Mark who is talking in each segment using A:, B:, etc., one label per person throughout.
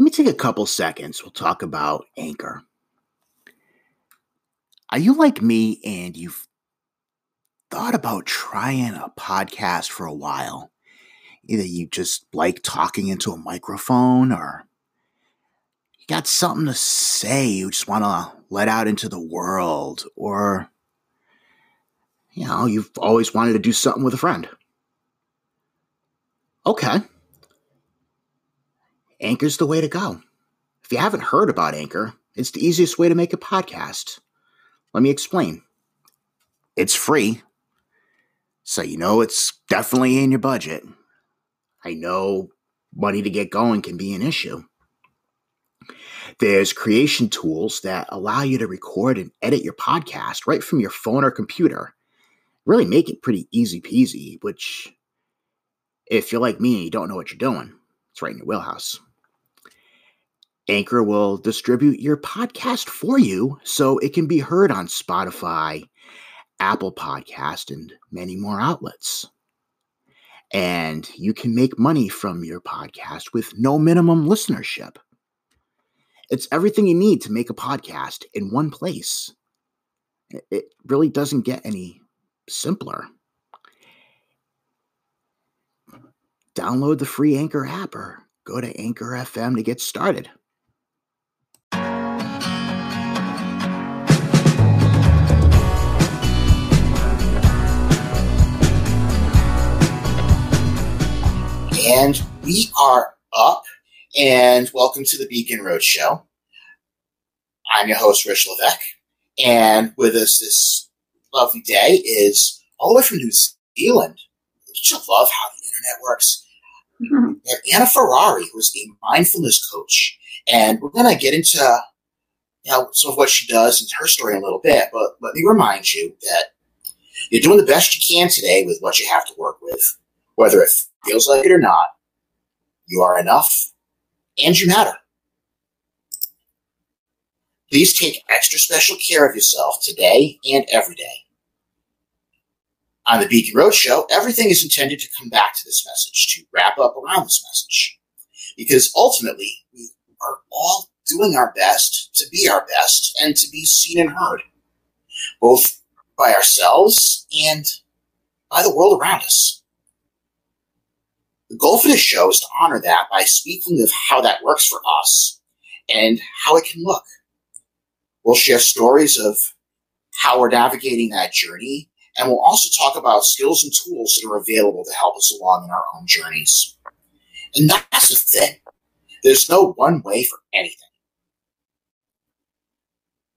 A: Let me take a couple seconds. We'll talk about Anchor. Are you like me and you've thought about trying a podcast for a while? Either you just like talking into a microphone or you got something to say you just want to let out into the world, or you know, you've always wanted to do something with a friend. Okay. Anchor's the way to go. If you haven't heard about Anchor, it's the easiest way to make a podcast. Let me explain. It's free, so you know it's definitely in your budget. I know money to get going can be an issue. There's creation tools that allow you to record and edit your podcast right from your phone or computer. Really make it pretty easy peasy, which, if you're like me and you don't know what you're doing, it's right in your wheelhouse. Anchor will distribute your podcast for you so it can be heard on Spotify, Apple Podcast, and many more outlets. And you can make money from your podcast with no minimum listenership. It's everything you need to make a podcast in one place. It really doesn't get any simpler. Download the free Anchor app or go to Anchor FM to get started.
B: And we are up, and welcome to the Beacon Road Show. I'm your host, Rich Levesque, and with us this lovely day is all the way from New Zealand. Don't you love how the internet works? Mm-hmm. Anna Ferrari, who's a mindfulness coach, and we're going to get into you know, some of what she does and her story in a little bit. But let me remind you that you're doing the best you can today with what you have to work with, whether it feels like it or not. You are enough, and you matter. Please take extra special care of yourself today and every day. On the Beacon Road Show, everything is intended to come back to this message, to wrap up around this message. Because ultimately, we are all doing our best to be our best and to be seen and heard, both by ourselves and by the world around us. The goal for this show is to honor that by speaking of how that works for us and how it can look. We'll share stories of how we're navigating that journey, and we'll also talk about skills and tools that are available to help us along in our own journeys. And that's the thing. There's no one way for anything.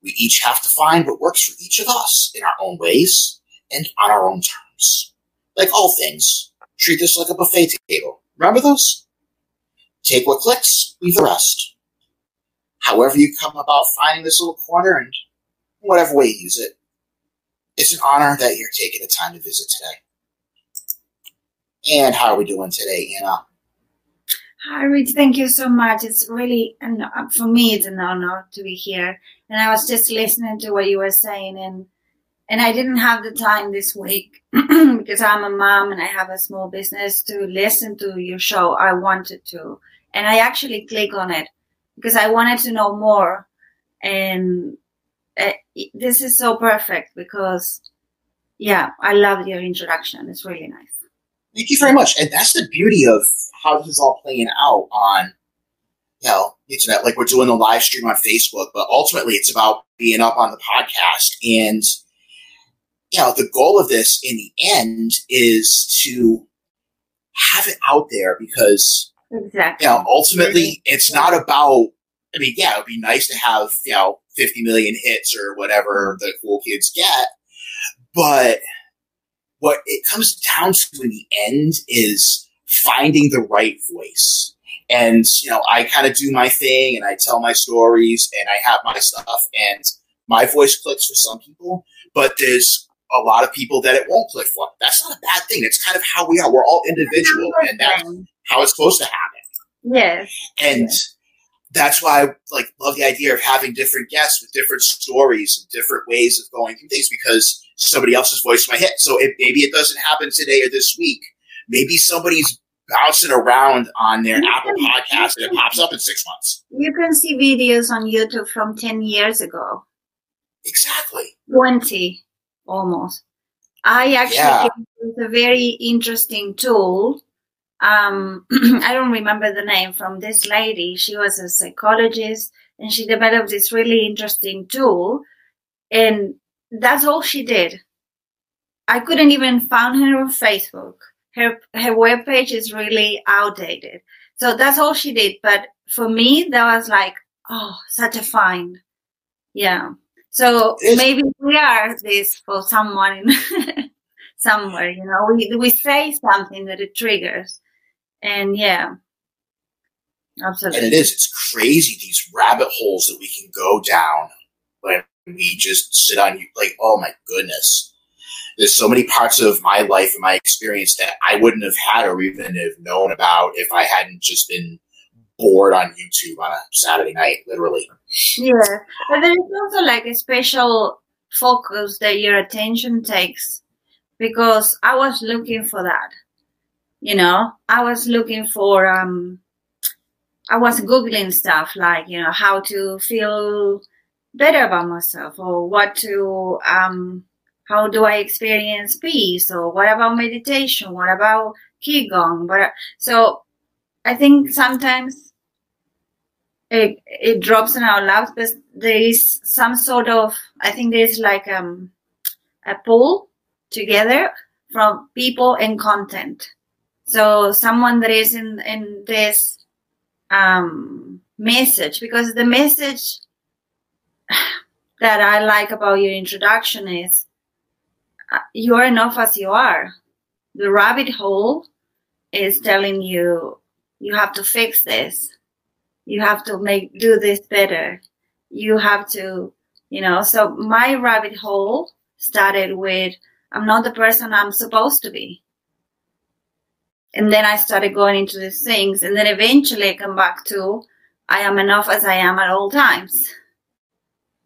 B: We each have to find what works for each of us in our own ways and on our own terms. Like all things, treat this like a buffet table. Remember those? Take what clicks, leave the rest however you come about finding this little corner and whatever way you use it. It's an honor that you're taking the time to visit today. And how are we doing today, Anna?
C: Hi, Rich. Thank you so much. It's really, and for me, it's an honor to be here. And I was just listening to what you were saying, and and I didn't have the time this week because I'm a mom and I have a small business to listen to your show. I wanted to, and I actually click on it because I wanted to know more. And uh, this is so perfect because, yeah, I love your introduction. It's really nice.
B: Thank you very much. And that's the beauty of how this is all playing out on, you know, internet. Like we're doing the live stream on Facebook, but ultimately it's about being up on the podcast. And, you know, the goal of this in the end is to have it out there because
C: Exactly.
B: You know, ultimately, it's not about. I mean, yeah, it'd be nice to have you know 50 million hits or whatever the cool kids get, but what it comes down to in the end is finding the right voice. And you know, I kind of do my thing, and I tell my stories, and I have my stuff, and my voice clicks for some people, but there's a lot of people that it won't click for. That's not a bad thing. It's kind of how we are. We're all individual, and that's how it's supposed to happen.
C: Yes.
B: And
C: yes.
B: that's why I like love the idea of having different guests with different stories and different ways of going through things because somebody else's voice might hit. So if maybe it doesn't happen today or this week, maybe somebody's bouncing around on their Apple podcast and it pops up in six months.
C: You can see videos on YouTube from 10 years ago.
B: Exactly.
C: 20 almost. I actually
B: Yeah.
C: it's a very interesting tool. Um, I don't remember the name from this lady. She was a psychologist and she developed this really interesting tool. And that's all she did. I couldn't even find her on Facebook. Her her webpage is really outdated. So that's all she did. But for me, that was like, oh, such a find. Yeah. So
B: It's-
C: maybe we are this for someone in somewhere, you know, we, we say something that it triggers. And yeah, absolutely.
B: And it is, it's crazy these rabbit holes that we can go down when we just sit on you. Like, oh my goodness. There's so many parts of my life and my experience that I wouldn't have had or even have known about if I hadn't just been bored on YouTube on a Saturday night, literally.
C: Yeah, but there is also like a special focus that your attention takes because I was looking for that. You know, I was looking for, um, I was Googling stuff like, you know, how to feel better about myself or what to, um, how do I experience peace or what about meditation? What about Qigong? But so I think sometimes it, it drops in our laps, but there is some sort of, I think there's like um, a pull together from people and content. So someone that is in, in this um, message, because the message that I like about your introduction is uh, you are enough as you are. The rabbit hole is telling you you have to fix this you have to make do this better. You have to you know so my rabbit hole started with i'm not the person i'm supposed to be. And then i started going into these things and then eventually i come back to i am enough as i am at all times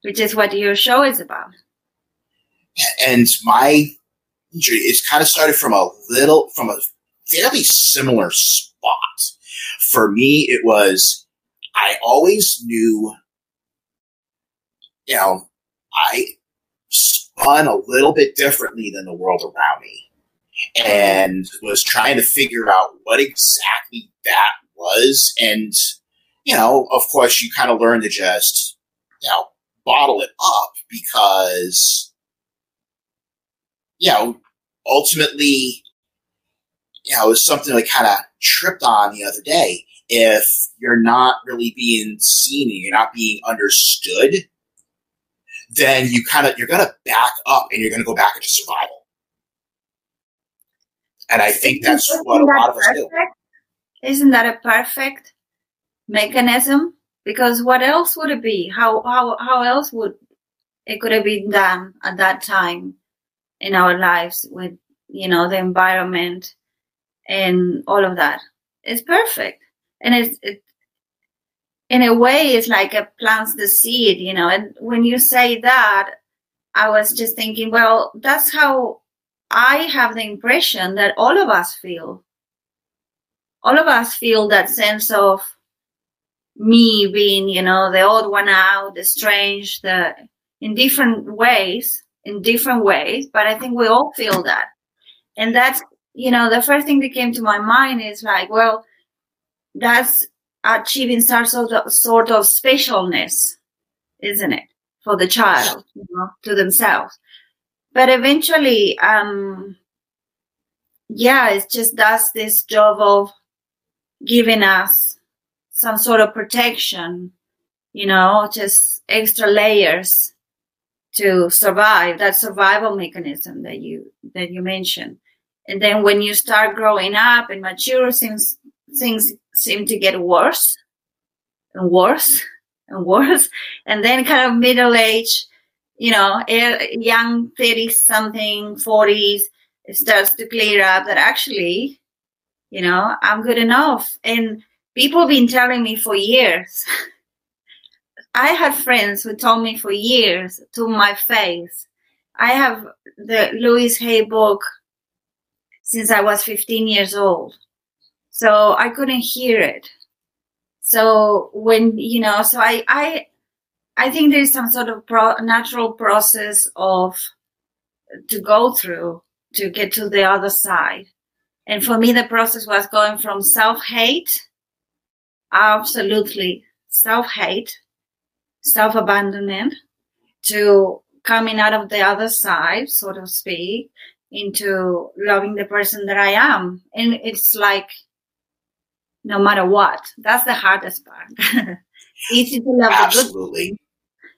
C: which is what your show is about.
B: And my injury, it's kind of started from a little, from a fairly similar spot. For me, it was, I always knew, you know, I spun a little bit differently than the world around me and was trying to figure out what exactly that was. And, you know, of course, you kind of learn to just, you know, bottle it up because, you know, ultimately, you know, it was something I kind of tripped on the other day. If you're not really being seen and you're not being understood, then you kind of you're gonna back up and you're gonna go back into survival. And I think that's
C: Isn't
B: what a lot of us do.
C: Isn't that a perfect mechanism? Because what else would it be? How how how else would it could have been done at that time in our lives with you know the environment and all of that? It's perfect, and it's it, in a way it's like it plants the seed, you know. And when you say that, I was just thinking, well, that's how I have the impression that all of us feel. All of us feel that sense of me being, you know, the odd one out, the strange, the in different ways, in different ways, but I think we all feel that. And that's, you know, the first thing that came to my mind is like, well, that's achieving some sort of, sort of specialness, isn't it, for the child, you know, to themselves. But eventually um yeah it just does this job of giving us some sort of protection you know just extra layers to survive that survival mechanism that you that you mentioned. And then when you start growing up and mature things things seem to get worse and worse and worse and then kind of middle age you know, young 30 something, 40s, it starts to clear up that actually, you know, I'm good enough. And people have been telling me for years. I had friends who told me for years to my face. I have the Louise Hay book since I was 15 years old. So I couldn't hear it. So when, you know, so I, I, I think there's some sort of pro- natural process of to go through to get to the other side. And for me, the process was going from self hate, absolutely self hate, self abandonment, to coming out of the other side, so to speak, into loving the person that I am. And it's like, no matter what, that's the hardest part. Easy to love
B: Absolutely.
C: the good,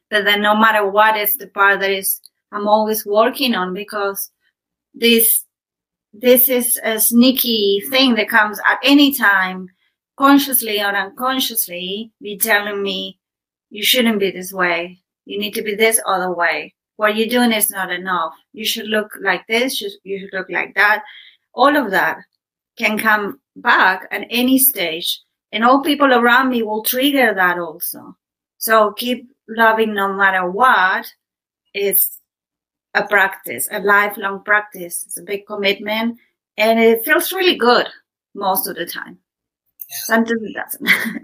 C: but then no matter what, it's the part that is I'm always working on because this this is a sneaky thing that comes at any time, consciously or unconsciously, be telling me you shouldn't be this way. You need to be this other way. What you're doing is not enough. You should look like this. You should look like that. All of that can come back at any stage. And all people around me will trigger that also. So keep loving no matter what. It's a practice, a lifelong practice. It's a big commitment and it feels really good most of the time. Yeah. Sometimes it doesn't.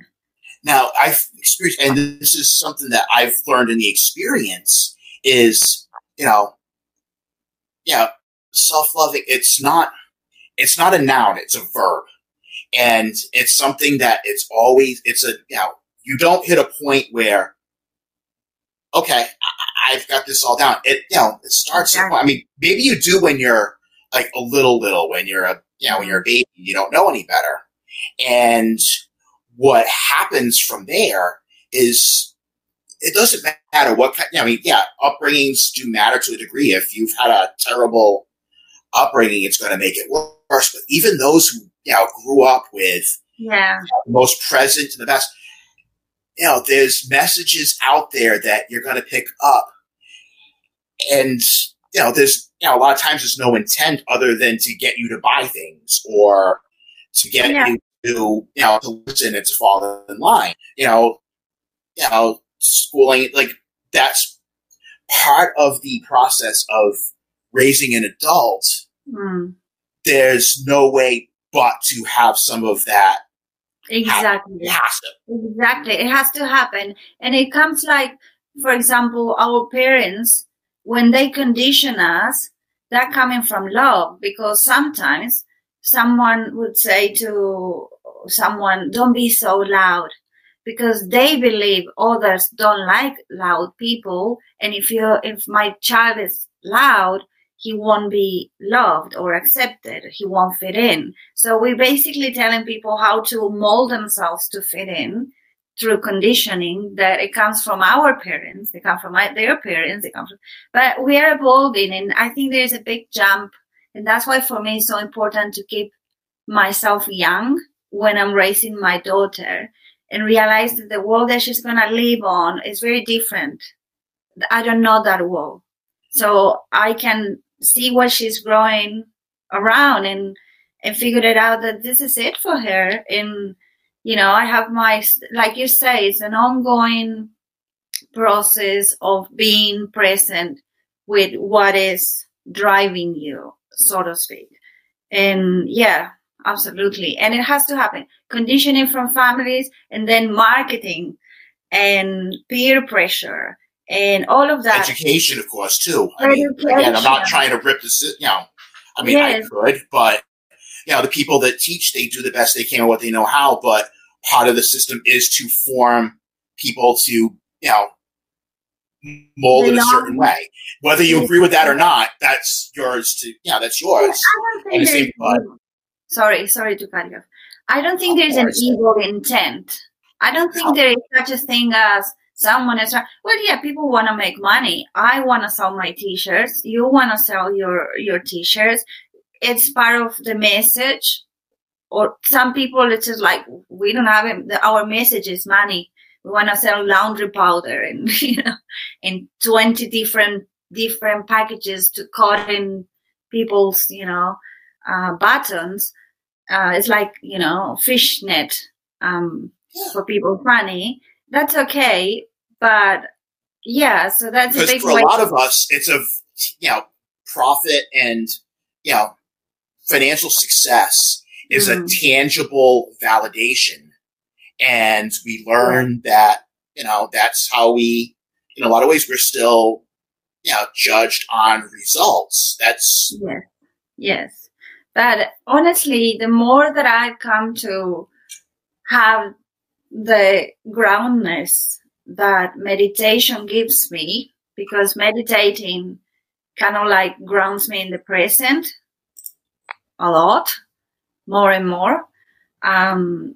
B: now, I've experienced, and this is something that I've learned in the experience is, you know, yeah, self-loving, it's not, it's not a noun, it's a verb. And it's something that it's always, it's a, you know, you don't hit a point where, okay, I've got this all down. It you know it starts. I mean, maybe you do when you're like a little little when you're a you know when you're a baby you don't know any better, and what happens from there is it doesn't matter what kind. I mean, yeah, upbringings do matter to a degree. If you've had a terrible upbringing, it's going to make it worse. But even those who you know grew up with
C: yeah
B: the most present and the best you know, there's messages out there that you're going to pick up and you know, there's you know a lot of times there's no intent other than to get you to buy things or to get yeah. you to you know to listen and to fall in line. You know, you know, schooling like that's part of the process of raising an adult.
C: Mm.
B: There's no way but to have some of that
C: exactly
B: it has to.
C: exactly it has to happen and it comes like for example our parents when they condition us, that coming from love, because sometimes someone would say to someone, don't be so loud because they believe others don't like loud people. And if you, if my child is loud, he won't be loved or accepted. He won't fit in. So we're basically telling people how to mold themselves to fit in through conditioning that it comes from our parents, they come from my, their parents, they come from, but we are evolving. And I think there's a big jump. And that's why for me it's so important to keep myself young when I'm raising my daughter and realize that the world that she's going to live on is very different. I don't know that world. So I can see what she's growing around and, and figure it out that this is it for her. And, you know, I have my, like you say, it's an ongoing process of being present with what is driving you, so to speak. And yeah, absolutely. And it has to happen. Conditioning from families and then marketing and peer pressure and all of that.
B: Education, of course, too. I mean, again, I'm not trying to rip this, you know, I mean, yes. I could, but, you know, the people that teach, they do the best they can with what they know how, but part of the system is to form people to, you know, mold in a certain way. Whether you agree with that or not, that's yours to, yeah, that's yours.
C: Same, sorry, sorry to cut you off. I don't think there's an evil intent. I don't think there is such a thing as someone is well yeah people want to make money i want to sell my t-shirts you want to sell your your t-shirts it's part of the message or some people it's just like we don't have it. Our message is money. We want to sell laundry powder and you know, in twenty different different packages to cut in people's you know uh, buttons. Uh, it's like you know fishnet um, for people money. That's okay, but yeah. So that's a big thing.
B: because for a lot of us, it's a you know profit and you know financial success is
C: Mm.
B: a tangible validation. And we learn that, you know, that's how we, in a lot of ways, we're still, you know, judged on results. That's,
C: Yes, yes. But honestly, the more that I come to have the groundness that meditation gives me, because meditating kind of like grounds me in the present a lot, more and more. Um,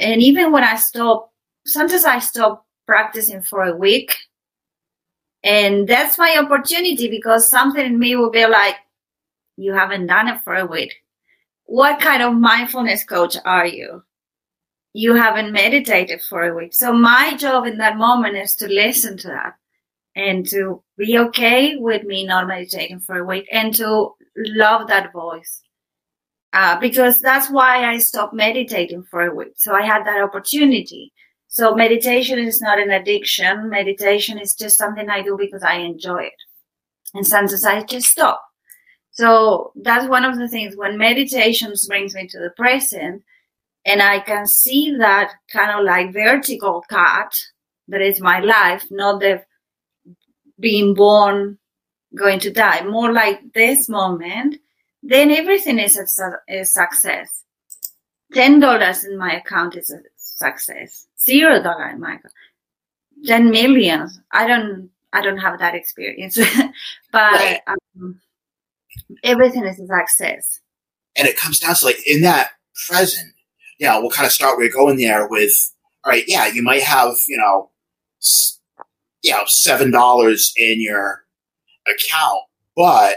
C: and even when I stop, sometimes I stop practicing for a week. And that's my opportunity because something in me will be like, you haven't done it for a week. What kind of mindfulness coach are you? You haven't meditated for a week. So my job in that moment is to listen to that and to be okay with me not meditating for a week and to love that voice. Uh, because that's why I stopped meditating for a week. So I had that opportunity. So meditation is not an addiction. Meditation is just something I do because I enjoy it. And sometimes I just stop. So that's one of the things when meditation brings me to the present and I can see that kind of like vertical cut that is my life, not the being born, going to die, more like this moment, then everything is a, a success. Ten dollars in my account is a success. Zero dollar in my account. Ten millions. I don't. I don't have that experience, but um, everything is a success.
B: and it comes down to like in that present, you know, we'll kind of start, we're going there with, all right, yeah, you might have, you know, you know, $7 in your account, but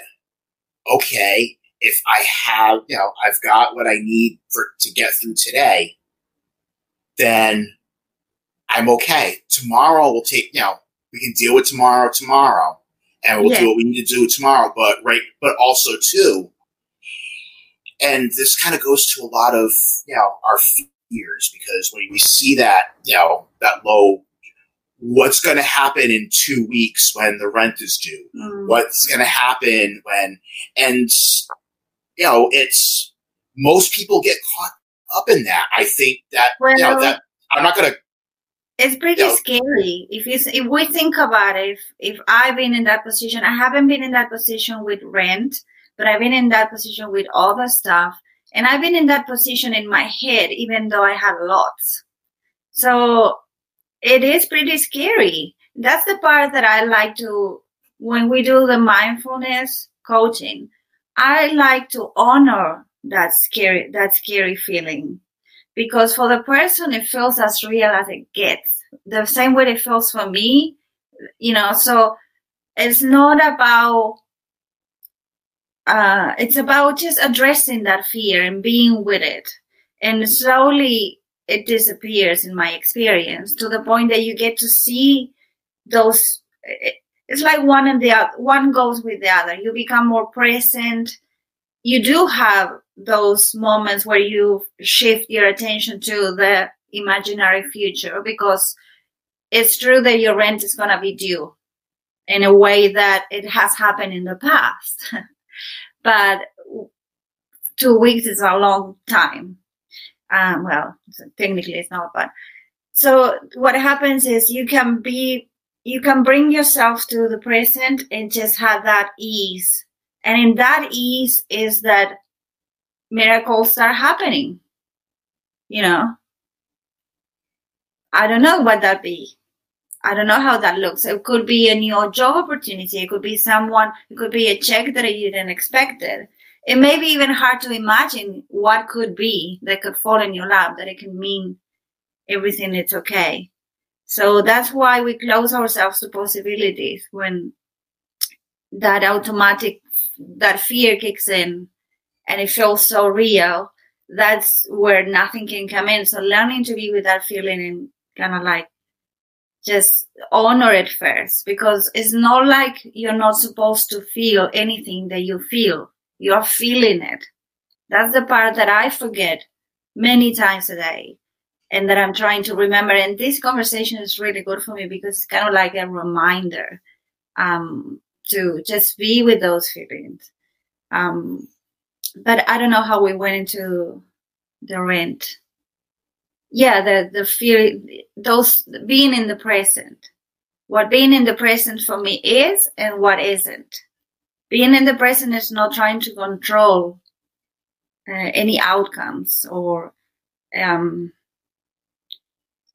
B: okay, if I have, you know, I've got what I need for to get through today, then I'm okay. Tomorrow we'll take, you know, we can deal with tomorrow tomorrow, and we'll
C: Yeah.
B: do what we need to do tomorrow. But right, but also too, and this kind of goes to a lot of you know our fears because when we see that you know that low, what's going to happen in two weeks when the rent is due?
C: Mm.
B: what's going to happen when and you know it's most people get caught up in that i think that you know that i'm not going to
C: It's pretty
B: Yeah.
C: scary if you if we think about it. If if I've been in that position, I haven't been in that position with rent, but I've been in that position with all the stuff, and I've been in that position in my head, even though I had lots. So it is pretty scary. That's the part that I like to when we do the mindfulness coaching. I like to honor that scary that scary feeling because for the person it feels as real as it gets the same way it feels for me you know so it's not about uh it's about just addressing that fear and being with it. And slowly it disappears in my experience to the point that you get to see those it's like one and the other one goes with the other. You become more present. You do have those moments where you shift your attention to the imaginary future because it's true that your rent is going to be due in a way that it has happened in the past. but two weeks is a long time. Um, well, technically it's not, but so what happens is you can be, you can bring yourself to the present and just have that ease. And in that ease is that miracles are happening. You know, I don't know what that be. I don't know how that looks. It could be a new job opportunity. It could be someone, it could be a check that you didn't expect it. It may be even hard to imagine what could be that could fall in your lap, that it can mean everything is okay. So that's why we close ourselves to possibilities when that automatic, that fear kicks in and it feels so real. That's where nothing can come in. So learning to be with that feeling and kind of like just honor it first because it's not like you're not supposed to feel anything that you feel. You're feeling it. That's the part that I forget many times a day and that I'm trying to remember. And this conversation is really good for me because it's kind of like a reminder um, to just be with those feelings. Um, but I don't know how we went into the rent. Yeah, the the fear, those being in the present. What being in the present for me is, and what isn't. Being in the present is not trying to control uh, any outcomes or um,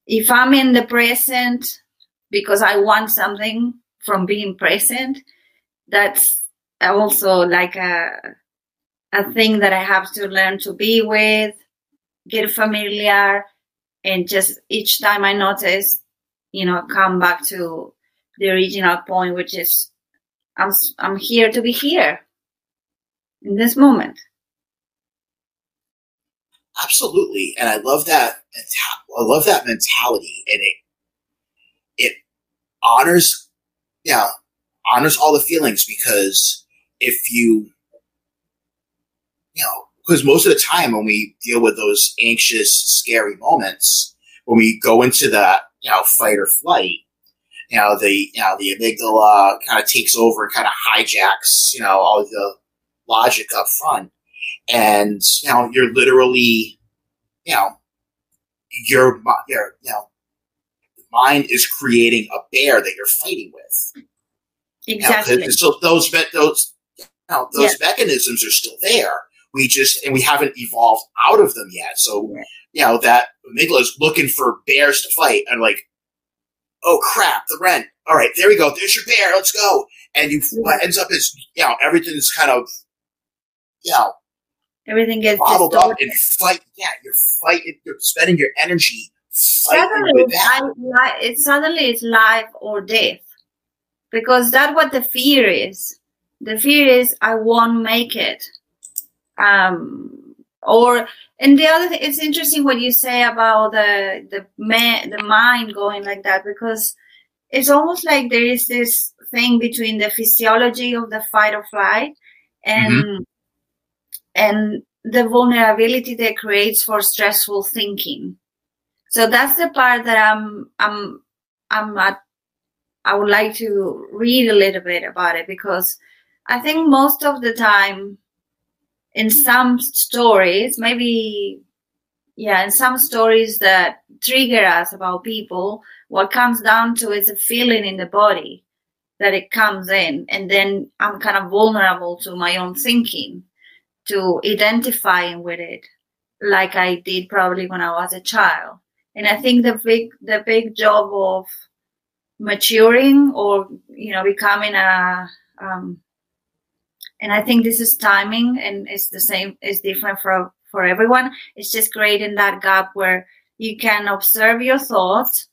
C: if I'm in the present because I want something from being present, that's also like a a thing that I have to learn to be with, get familiar, and just each time I notice, you know, come back to the original point, which is I'm I'm here to be here in this moment.
B: Absolutely, and I love that. I love that mentality, and it it honors, yeah, honors all the feelings because if you, you know, because most of the time when we deal with those anxious, scary moments, when we go into that, you know, fight or flight, you know, the, you know, the amygdala kind of takes over and kind of hijacks, you know, all the logic up front. And, you know, you're literally, you know, your, your, you know, mind is creating a bear that you're fighting with.
C: Exactly.
B: You know, so those, those, you know, those yeah. mechanisms are still there. We just, and we haven't evolved out of them yet. So, you know, that amygdala is looking for bears to fight and like, oh crap, the rent. All right, there we go. There's your bear. Let's go. And you, what ends up is, you know, everything's kind of, you know,
C: everything gets
B: bottled up and fight. Yeah, you're fighting. You're spending your energy suddenly,
C: I, it suddenly it's life or death because that's what the fear is. The fear is I won't make it. Um, or and the other thing, it's interesting what you say about the the man, the mind going like that because it's almost like there is this thing between the physiology of the fight or flight and mm-hmm. and the vulnerability that creates for stressful thinking. So that's the part that I'm I'm I'm at I would like to read a little bit about it because I think most of the time in some stories, maybe, yeah, in some stories that trigger us about people, what comes down to is a feeling in the body that it comes in. And then I'm kind of vulnerable to my own thinking, to identifying with it, like I did probably when I was a child. And I think the big, the big job of maturing or you know becoming a um, and i think this is timing and it's the same it's different for for everyone. It's just creating that gap where you can observe your thoughts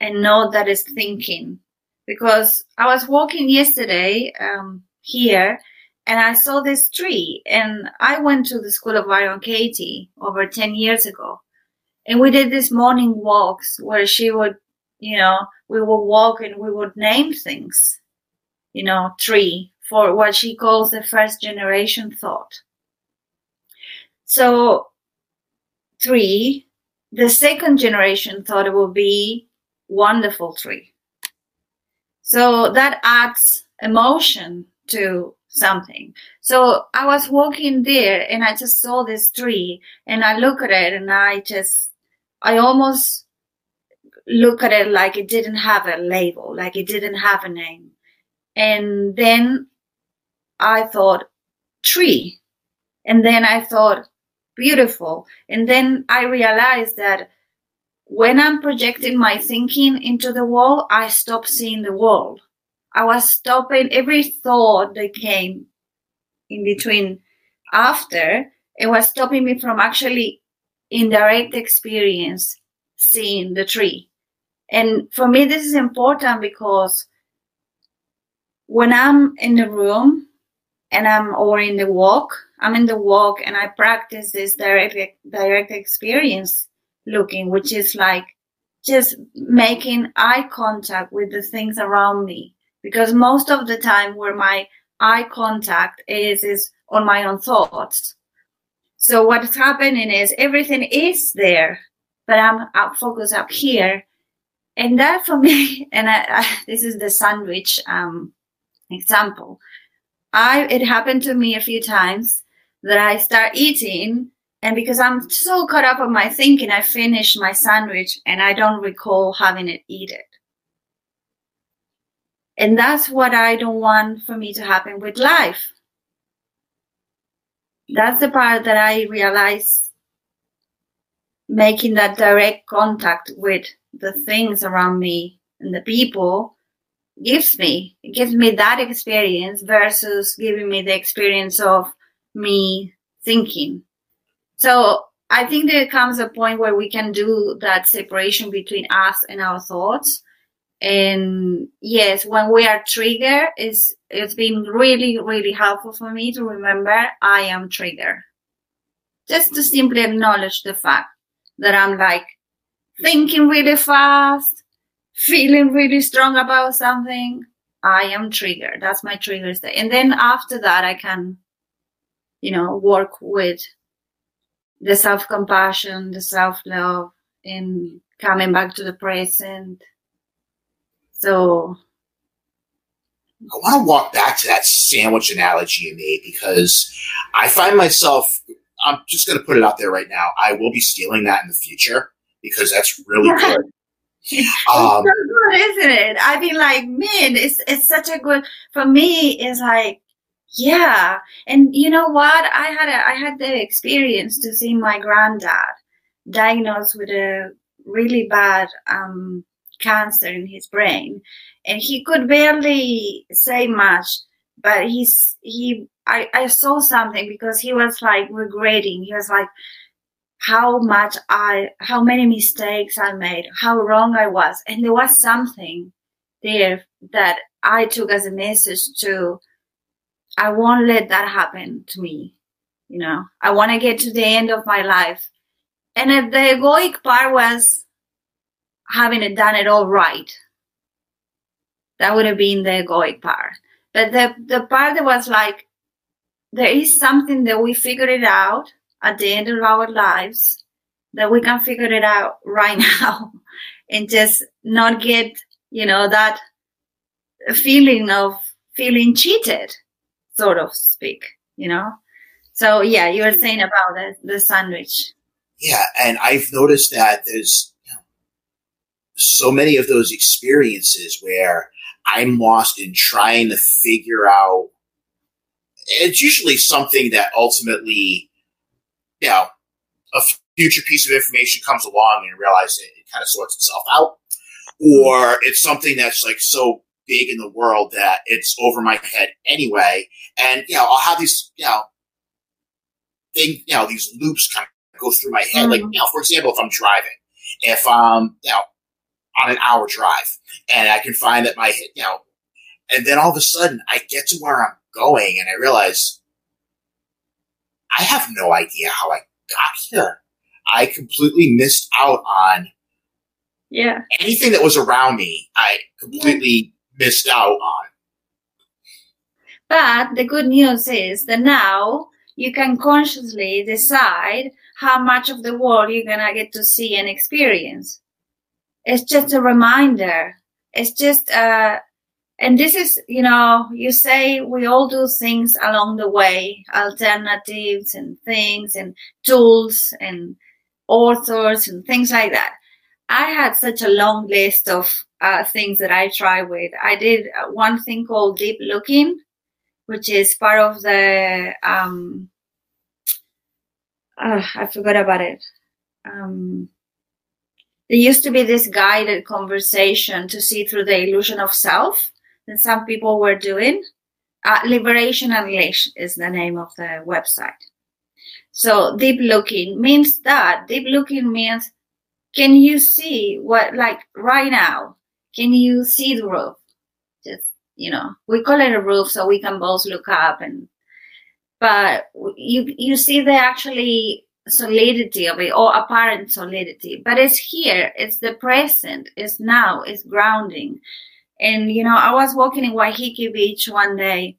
C: and know that it's thinking. Because i was walking yesterday um, here and i saw this tree and i went to the school of byron katie over 10 years ago. And we did these morning walks where she would you know, we would walk and we would name things, you know, tree for what she calls the first generation thought. So, three, the second generation thought it will be wonderful tree. So that adds emotion to something. So I was walking there and I just saw this tree and I look at it and I just, I almost look at it like it didn't have a label, like it didn't have a name. And then I thought tree. And then I thought beautiful. And then I realized that when I'm projecting my thinking into the wall, I stop seeing the wall. I was stopping every thought that came in between after. It was stopping me from actually in direct experience seeing the tree. And for me, this is important because when I'm in the room and I'm or in the walk, I'm in the walk and I practice this direct direct experience looking, which is like just making eye contact with the things around me. Because most of the time where my eye contact is is on my own thoughts. So what's happening is everything is there, but I'm up focused up here and that for me, and I, I, this is the sandwich um, example. I it happened to me a few times that I start eating And because I'm so caught up on my thinking, I finish my sandwich and I don't recall having it eat it. And that's what I don't want for me to happen with life. That's the part that I realize making that direct contact with the things around me and the people gives me. It gives me that experience versus giving me the experience of me thinking. So I think there comes a point where we can do that separation between us and our thoughts and yes when we are triggered it's it's been really really helpful for me to remember i am triggered just to simply acknowledge the fact that i'm like thinking really fast feeling really strong about something i am triggered that's my trigger state and then after that i can you know work with the self-compassion the self-love and coming back to the present so
B: I want to walk back to that sandwich analogy you made because I find myself, I'm just going to put it out there right now. I will be stealing that in the future because that's really good.
C: Um, so good, isn't it? I mean, like, man, it's it's such a good. For me, it's like, yeah. And you know what? I had a I had the experience to see my granddad diagnosed with a really bad um, cancer in his brain and he could barely say much but he's he I, I saw something because he was like regretting he was like how much i how many mistakes i made how wrong i was and there was something there that i took as a message to i won't let that happen to me you know i want to get to the end of my life and if the egoic part was having it done it all right. That would have been the egoic part. But the, the part that was like, there is something that we figured it out at the end of our lives that we can figure it out right now and just not get, you know, that feeling of feeling cheated, sort of speak, you know? So yeah, you were saying about the, the sandwich.
B: Yeah, and I've noticed that there's so many of those experiences where I'm lost in trying to figure out. It's usually something that ultimately, you know, a future piece of information comes along and you realize it, it kind of sorts itself out. Or it's something that's like so big in the world that it's over my head anyway. And, you know, I'll have these, you know, thing, you know, these loops kind of go through my head. Mm-hmm. Like, you know, for example, if I'm driving, if um, you know, on an hour drive, and I can find that my you know, and then all of a sudden I get to where I'm going, and I realize I have no idea how I got here. I completely missed out on
C: yeah
B: anything that was around me. I completely yeah. missed out on.
C: But the good news is that now you can consciously decide how much of the world you're gonna get to see and experience. It's just a reminder. It's just, uh, and this is, you know, you say we all do things along the way, alternatives and things and tools and authors and things like that. I had such a long list of uh, things that I try with. I did one thing called deep looking, which is part of the, um, uh, I forgot about it. Um, there used to be this guided conversation to see through the illusion of self that some people were doing. Uh, Liberation Unleashed is the name of the website. So deep looking means that. Deep looking means can you see what, like right now, can you see the roof? Just, you know, we call it a roof so we can both look up and, but you, you see the actually solidity of it or apparent solidity but it's here it's the present it's now it's grounding and you know i was walking in waiheke beach one day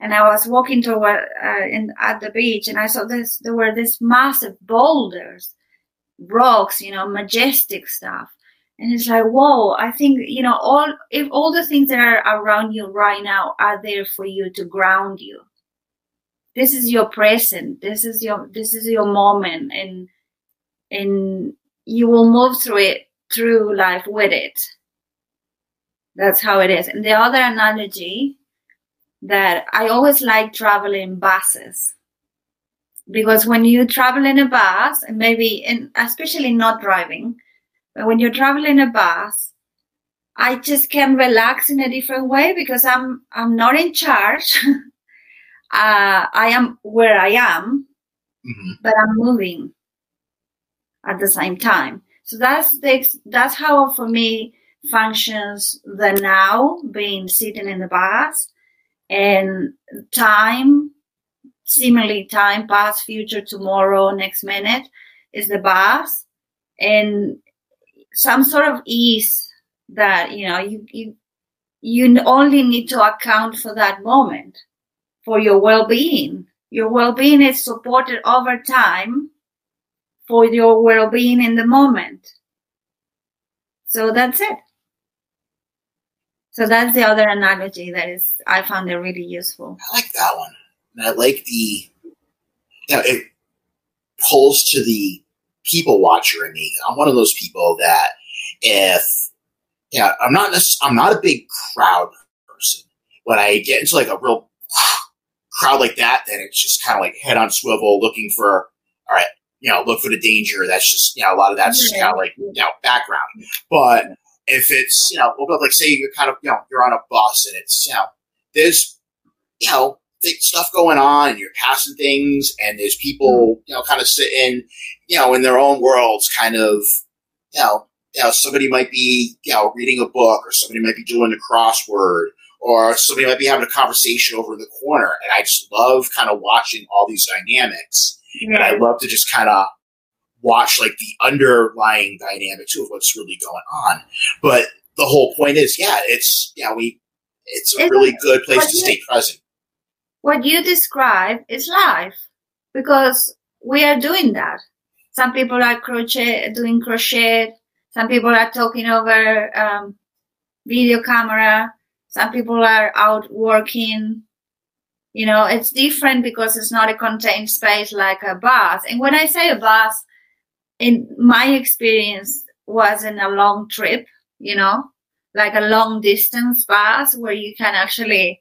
C: and i was walking toward uh, in, at the beach and i saw this there were these massive boulders rocks you know majestic stuff. And it's like whoa i think you know all if all the things that are around you right now are there for you to ground you. This is your present. This is your this is your moment and and you will move through it through life with it that's how it is and the other analogy that i always like traveling buses because when you travel in a bus and maybe in especially not driving but when you travel in a bus i just can relax in a different way because i'm i'm not in charge uh, I am where I am, mm-hmm. but I'm moving at the same time. So that's the, that's how for me functions the now being sitting in the bus and time, seemingly time, past, future, tomorrow, next minute is the bus and some sort of ease that, you know, you, you, you only need to account for that moment for your well-being. Your well-being is supported over time for your well-being in the moment. So that's it. So that's the other analogy that is I found it really useful.
B: I like that one. And I like the you know, it pulls to the people watcher in me. I'm one of those people that if yeah, I'm not I'm not a big crowd person. When I get into like a real crowd like that, then it's just kind of like head on swivel, looking for all right, you know, look for the danger. That's just you know a lot of that's just kind of like you know background. But if it's you know, like say you're kind of you know you're on a bus and it's you know there's you know stuff going on and you're passing things and there's people mm-hmm. you know kind of sitting you know in their own worlds, kind of you know you know somebody might be you know reading a book or somebody might be doing a crossword or somebody might be having a conversation over in the corner. And I just love kind of watching all these dynamics. Yeah. And I love to just kind of watch like the underlying dynamics of what's really going on. But the whole point is, yeah, it's, yeah, we, it's a really good place to you, stay present.
C: What you describe is life because we are doing that. Some people are crochet, doing crochet. Some people are talking over um, video camera some people are out working. You know, it's different because it's not a contained space like a bus. And when I say a bus, in my experience, was in a long trip, you know, like a long distance bus where you can actually,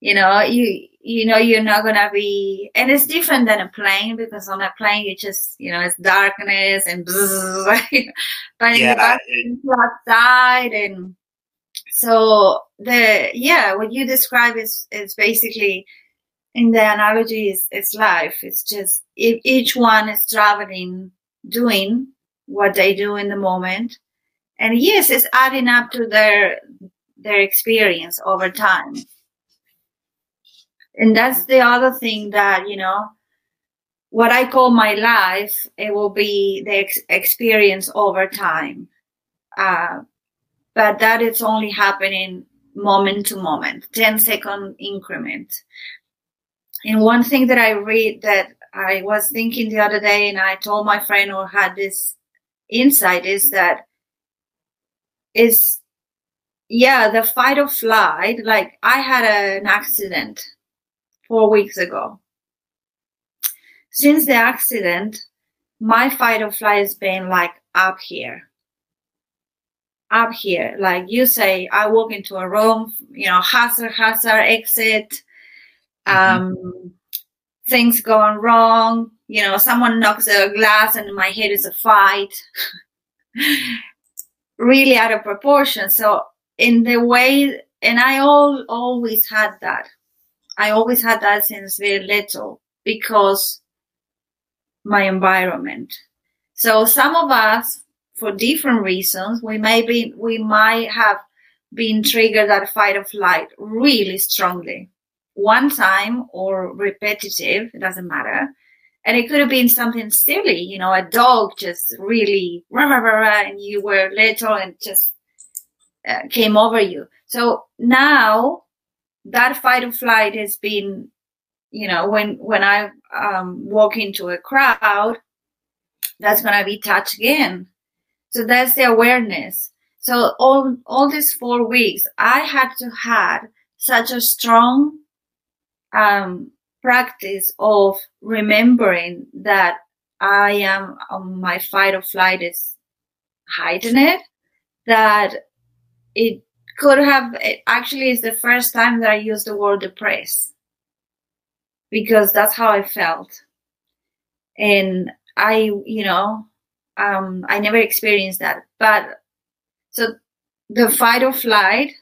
C: you know, you you know you're not gonna be and it's different than a plane because on a plane you just you know it's darkness and bzzz, but yeah, in the bus, it, outside and so the yeah, what you describe is is basically in the analogy is it's life. It's just if each one is traveling, doing what they do in the moment, and yes, it's adding up to their their experience over time. And that's the other thing that you know what I call my life, it will be the ex- experience over time. Uh, but that is only happening moment to moment, 10 second increment. And one thing that I read that I was thinking the other day, and I told my friend who had this insight is that is yeah, the fight or flight. Like I had a, an accident four weeks ago. Since the accident, my fight or flight has been like up here up here. Like you say, I walk into a room, you know, hazard, hazard, exit, mm-hmm. um, things going wrong, you know, someone knocks a glass and my head is a fight. really out of proportion. So in the way, and I all always had that. I always had that since very little because my environment. So some of us for different reasons. We may be, we might have been triggered that fight or flight really strongly. One time or repetitive, it doesn't matter. And it could have been something silly, you know, a dog just really, rah, rah, rah, and you were little and just uh, came over you. So now that fight or flight has been, you know, when, when I um, walk into a crowd, that's going to be touched again so that's the awareness. So all, all these four weeks, I had to had such a strong, um, practice of remembering that I am on my fight or flight is heightened, that it could have, it actually is the first time that I used the word depressed because that's how I felt. And I, you know, um, I never experienced that. But so the fight or flight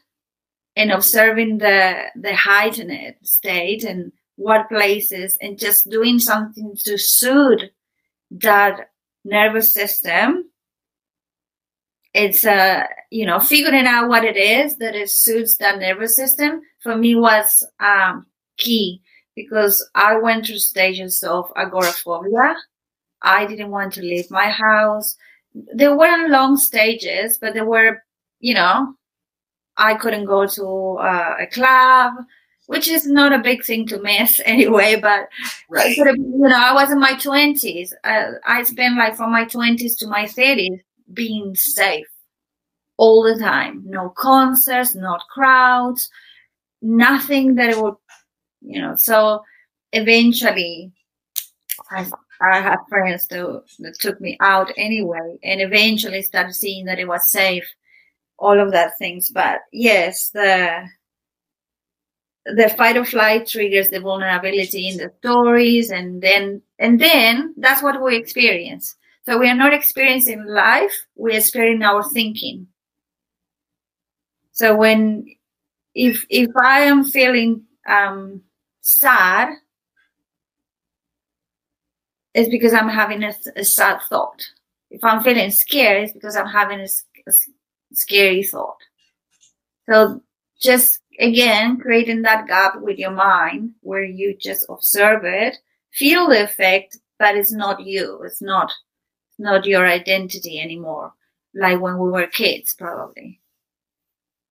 C: and observing the the heightened state and what places and just doing something to soothe that nervous system. It's uh you know figuring out what it is that it suits that nervous system for me was um key because i went through stages of agoraphobia. I didn't want to leave my house. There weren't long stages but there were you know I couldn't go to uh, a club, which is not a big thing to miss anyway. But
B: right.
C: you know, I was in my twenties. Uh, I spent like from my twenties to my thirties being safe all the time. No concerts, not crowds, nothing that would, you know. So eventually, I, I had friends that, that took me out anyway, and eventually started seeing that it was safe all of that things. But yes, the the fight or flight triggers the vulnerability in the stories and then and then that's what we experience. So we are not experiencing life, we're experiencing our thinking. So when if if I am feeling um sad, it's because I'm having a, a sad thought. If I'm feeling scared, it's because I'm having a, a scary thought. So just again, creating that gap with your mind where you just observe it, feel the effect, but it's not you. It's not, not your identity anymore. Like when we were kids, probably.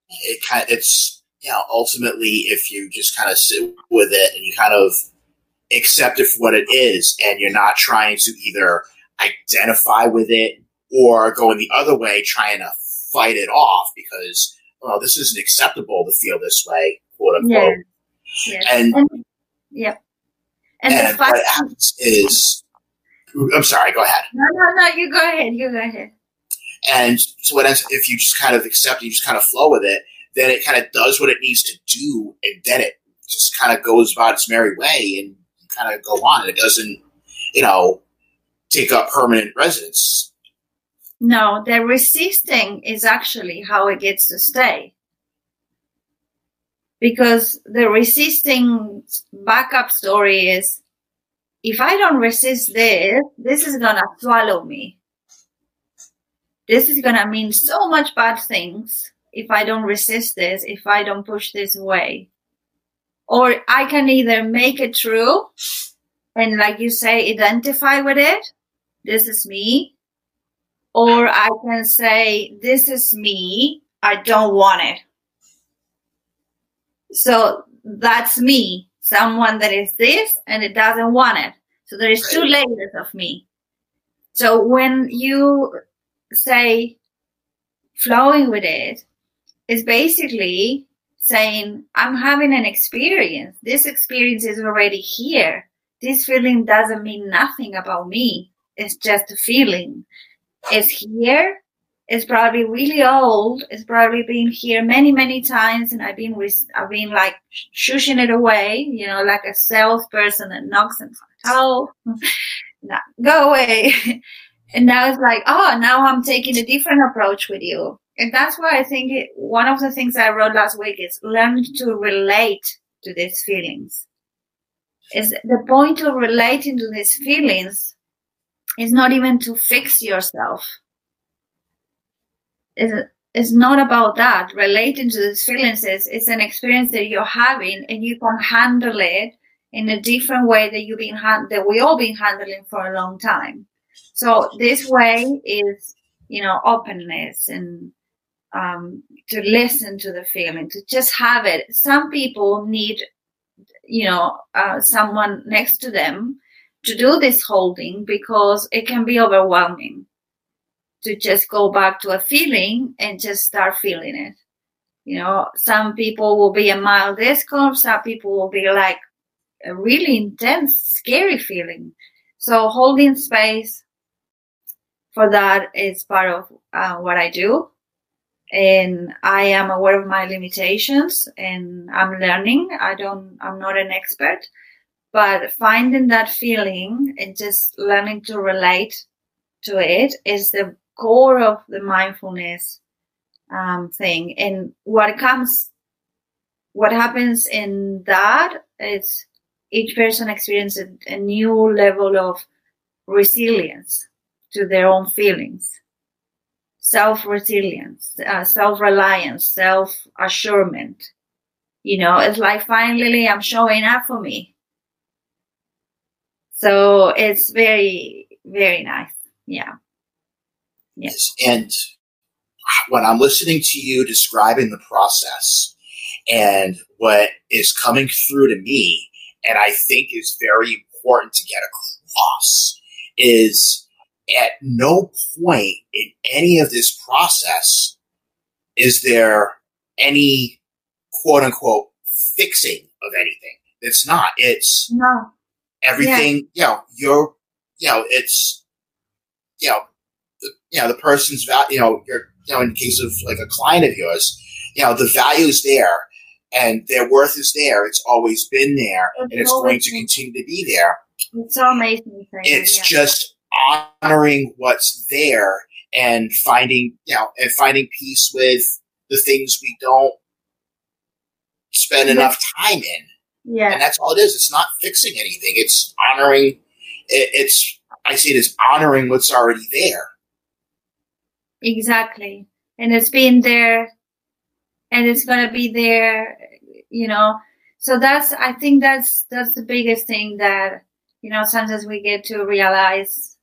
B: It kind of, it's, you know, ultimately, if you just kind of sit with it and you kind of accept it for what it is, and you're not trying to either identify with it or going the other way, trying to fight it off because well, this isn't acceptable to feel this way, quote unquote. Yeah.
C: And, and yeah,
B: and, and what happens is, I'm sorry, go ahead.
C: No, no, no, you go ahead. You go ahead.
B: And so what ends if you just kind of accept you just kind of flow with it, then it kind of does what it needs to do, and then it just kind of goes about its merry way, and kind of go on. It doesn't, you know, take up permanent residence.
C: No, the resisting is actually how it gets to stay. Because the resisting backup story is if I don't resist this, this is going to swallow me. This is going to mean so much bad things if I don't resist this, if I don't push this away. Or I can either make it true and, like you say, identify with it. This is me or I can say, this is me. I don't want it. So that's me, someone that is this and it doesn't want it. So there is two layers of me. So when you say flowing with it, it's basically saying, I'm having an experience. This experience is already here. This feeling doesn't mean nothing about me. It's just a feeling is here. It's probably really old. It's probably been here many, many times, and I've been, I've been like shushing it away, you know, like a salesperson that knocks and oh, no, go away. and now it's like, oh, now I'm taking a different approach with you. And that's why I think it, one of the things I wrote last week is learn to relate to these feelings. Is the point of relating to these feelings it's not even to fix yourself. It's, it's not about that. Relating to these feelings is it's an experience that you're having and you can handle it in a different way that you've been that we all been handling for a long time. So this way is, you know, openness and um, to listen to the feeling, to just have it. Some people need, you know, uh, someone next to them to do this holding because it can be overwhelming to just go back to a feeling and just start feeling it. You know, some people will be a mild discomfort, some people will be like a really intense, scary feeling. So holding space for that is part of uh, what I do. And I am aware of my limitations and I'm learning. I don't, I'm not an expert, but finding that feeling and just learning to relate to it is the core of the mindfulness um, thing. And what comes, what happens in that is each person experiences a new level of resilience to their own feelings, self resilience, uh, self reliance, self assurement. You know, it's like finally I'm showing up for me. So it's very, very nice. Yeah.
B: Yes. And when I'm listening to you describing the process and what is coming through to me, and I think is very important to get across, is at no point in any of this process is there any quote unquote fixing of anything. It's not. It's
C: no.
B: Everything, yeah. you know, you're, you know, it's, you know, the, you know, the person's value, you know, you're, you know, in the case of like a client of yours, you know, the value is there and their worth is there. It's always been there
C: It's
B: and it's going to continue to be there.
C: It's so amazing. Thing.
B: It's
C: yeah.
B: just honoring what's there and finding, you know, and finding peace with the things we don't spend
C: Yeah.
B: enough time in.
C: Yeah.
B: And that's all it is. It's not fixing anything. It's honoring. It, it's I see it as honoring what's already there.
C: Exactly. And it's been there and it's going to be there, you know. So that's, I think that's, that's the biggest thing that, you know, sometimes we get to realize,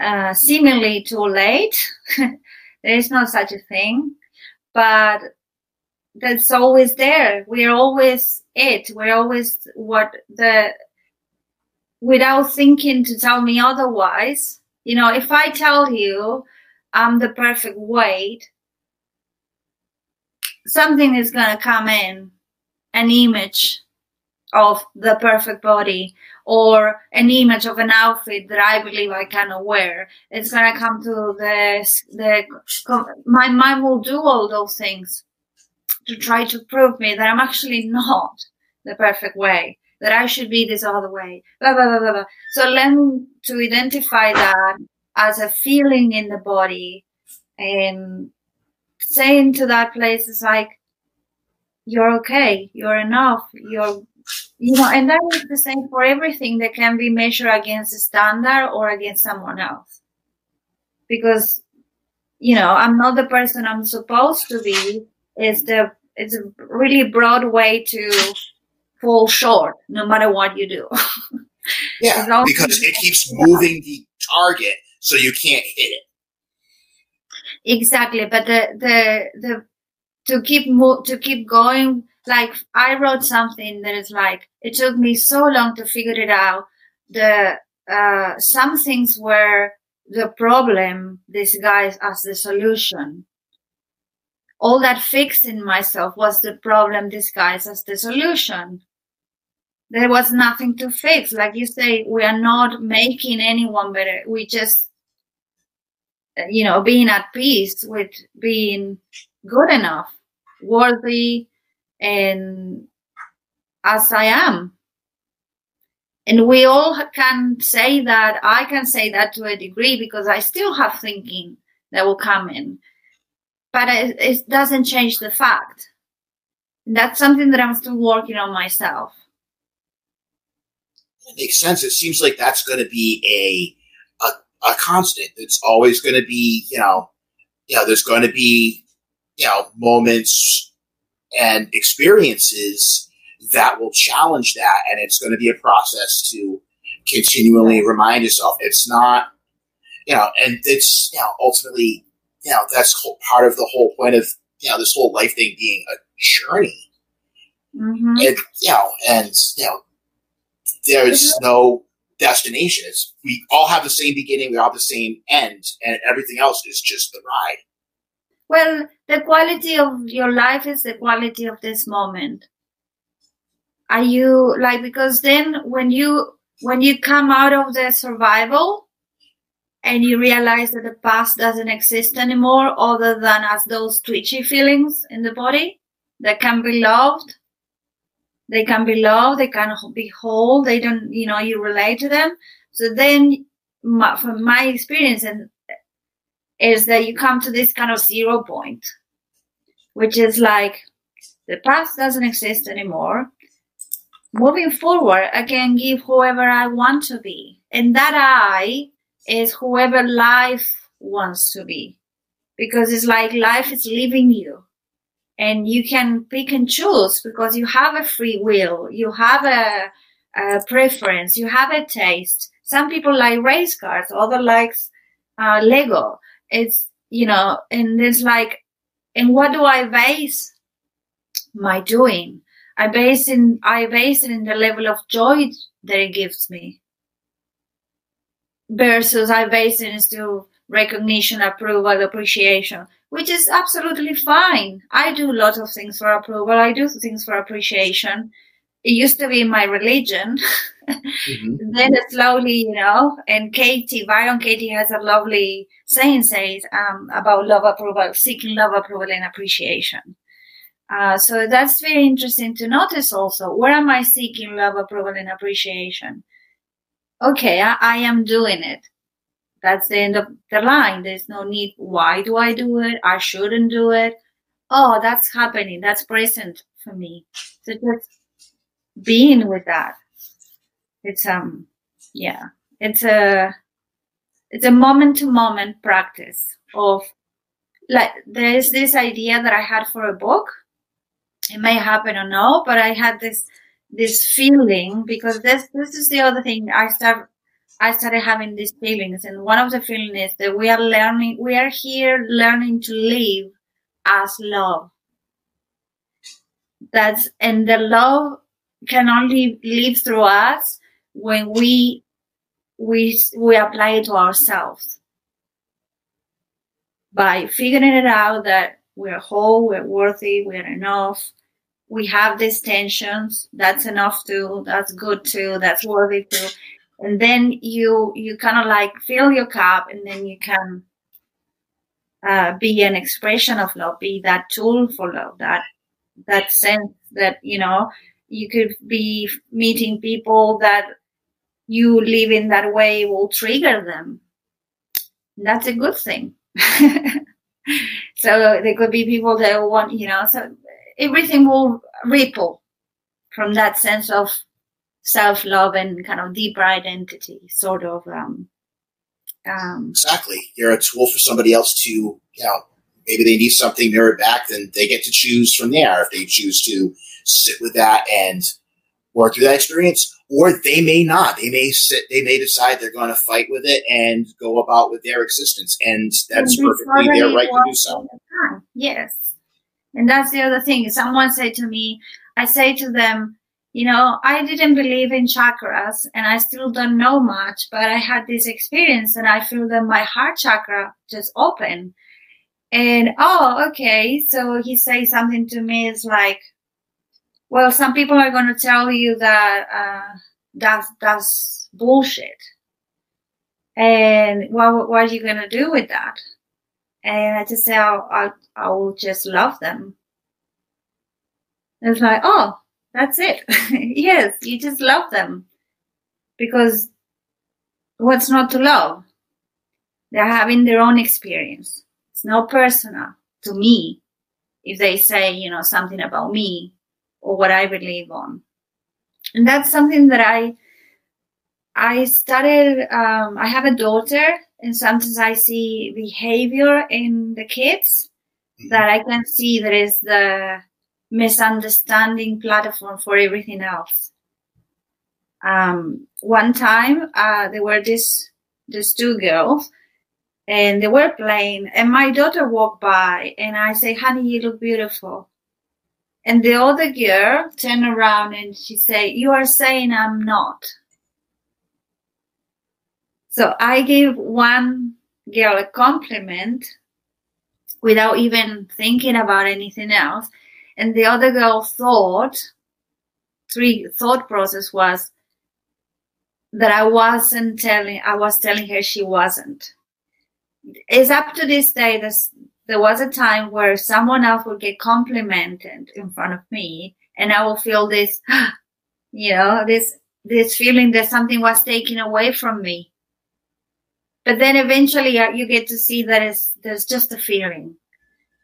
C: uh, seemingly too late. there is no such a thing, but that's always there. We're always it. We're always what the, without thinking to tell me otherwise. You know, if I tell you I'm the perfect weight, something is going to come in, an image of the perfect body or an image of an outfit that I believe I cannot wear. It's to come to the, the, my mind will do all those things to try to prove me that I'm actually not the perfect way, that I should be this other way, blah, blah, blah, blah, blah. So learn to identify that as a feeling in the body and saying to that place is like, you're okay, you're enough, you're, you know, and that is the same for everything that can be measured against a standard or against someone else. Because, you know, I'm not the person I'm supposed to be. It's the, it's a really broad way to fall short no matter what you do.
B: Yeah, because it keeps moving the target so you can't hit it.
C: Exactly, but the the the to keep mo- to keep going. Like I wrote something that is like it took me so long to figure it out. The uh, some things were the problem disguised as the solution. All that fixing myself was the problem disguised as the solution. There was nothing to fix. Like you say, we are not making anyone better. We just you know, being at peace with being good enough, worthy, and as I am. And we all can say that, I can say that to a degree because I still have thinking that will come in. But it, it doesn't change the fact. That's something that I'm still working on myself.
B: It makes sense. It seems like that's going to be a, a a constant. It's always going to be, you know, you know, there's going to be, you know, moments and experiences that will challenge that, and it's going to be a process to continually remind yourself. It's not, you know, and it's, you know, ultimately, you know, that's whole, part of the whole point of, you know, this whole life thing being a journey.
C: hmm
B: It, you know, and you know, there's no destination. It's, we all have the same beginning, we all have the same end, and everything else is just the ride.
C: Well, the quality of your life is the quality of this moment. are you like because then when you when you come out of the survival and you realize that the past doesn't exist anymore other than as those twitchy feelings in the body that can be loved. They can be loved they can be whole they don't you know you relate to them. So then my, from my experience and is that you come to this kind of zero point which is like the past doesn't exist anymore. Moving forward i can give whoever i want to be. And that i is whoever life wants to be. Because it's like life is leaving you. And you can pick and choose because you have a free will you have a, a preference you have a taste. Some people like race cars other likes uh, lego. It's you know and it's like and what do i base my doing? I base in i base it in the level of joy that it gives me versus I base it still recognition, approval, appreciation, which is absolutely fine. I do a lot of things for approval. I do things for appreciation. It used to be my religion. Mm-hmm. then slowly, you know, and Katie, Byron Katie has a lovely saying says um, about love approval, seeking love approval and appreciation. Uh, so that's very interesting to notice also. Where am I seeking love approval and appreciation? Okay, I, I am doing it. That's the end of the line. There's no need. Why do I do it? I shouldn't do it. Oh, that's happening. That's present for me. So just being with that. It's um, yeah. It's a it's a moment to moment practice of like there is this idea that I had for a book. It may happen or no, but I had this this feeling because this this is the other thing I start I started having these feelings and one of the feelings is that we are learning we are here learning to live as love. That's and the love can only live through us when we we we apply it to ourselves by figuring it out that we're whole, we're worthy, we're enough, we have these tensions that's enough too that's good too that's worthy too and then you you kind of like fill your cup and then you can uh, be an expression of love be that tool for love that that sense that you know you could be meeting people that you live in that way will trigger them. That's a good thing. So there could be people that want you know so everything will ripple from that sense of self love and kind of deeper identity, sort of. Um,
B: um, exactly. You're a tool for somebody else to, you know, maybe they need something mirrored back, then they get to choose from there if they choose to sit with that and work through that experience. Or they may not. They may sit. They may decide they're going to fight with it and go about with their existence, and that's and perfectly their right to do so.
C: Yes, and that's the other thing. Someone said to me, I say to them, you know, I didn't believe in chakras and I still don't know much, but I had this experience and I feel that my heart chakra just opened. And oh, okay. So he says something to me is like, well, some people are going to tell you that uh, that's that's bullshit. And what what are you going to do with that? And I just say, I'll, I'll, I will just love them. it's like, oh, that's it. yes, you just love them. Because what's not to love? They're having their own experience. It's not personal to me if they say, you know, something about me or what I believe on. And that's something that I, I started, um, I have a daughter and sometimes I see behavior in the kids mm-hmm. that I can see there is the misunderstanding platform for everything else. Um, one time, uh, there were these, these two girls and they were playing and my daughter walked by and I say, honey, you look beautiful. And the other girl turned around and she said, you are saying I'm not. So I gave one girl a compliment without even thinking about anything else. And the other girl thought three thought process was that I wasn't telling, I was telling her she wasn't. It's up to this day that there was a time where someone else would get complimented in front of me and I will feel this, you know, this, this feeling that something was taken away from me. But then eventually uh, you get to see that it's, there's just a feeling.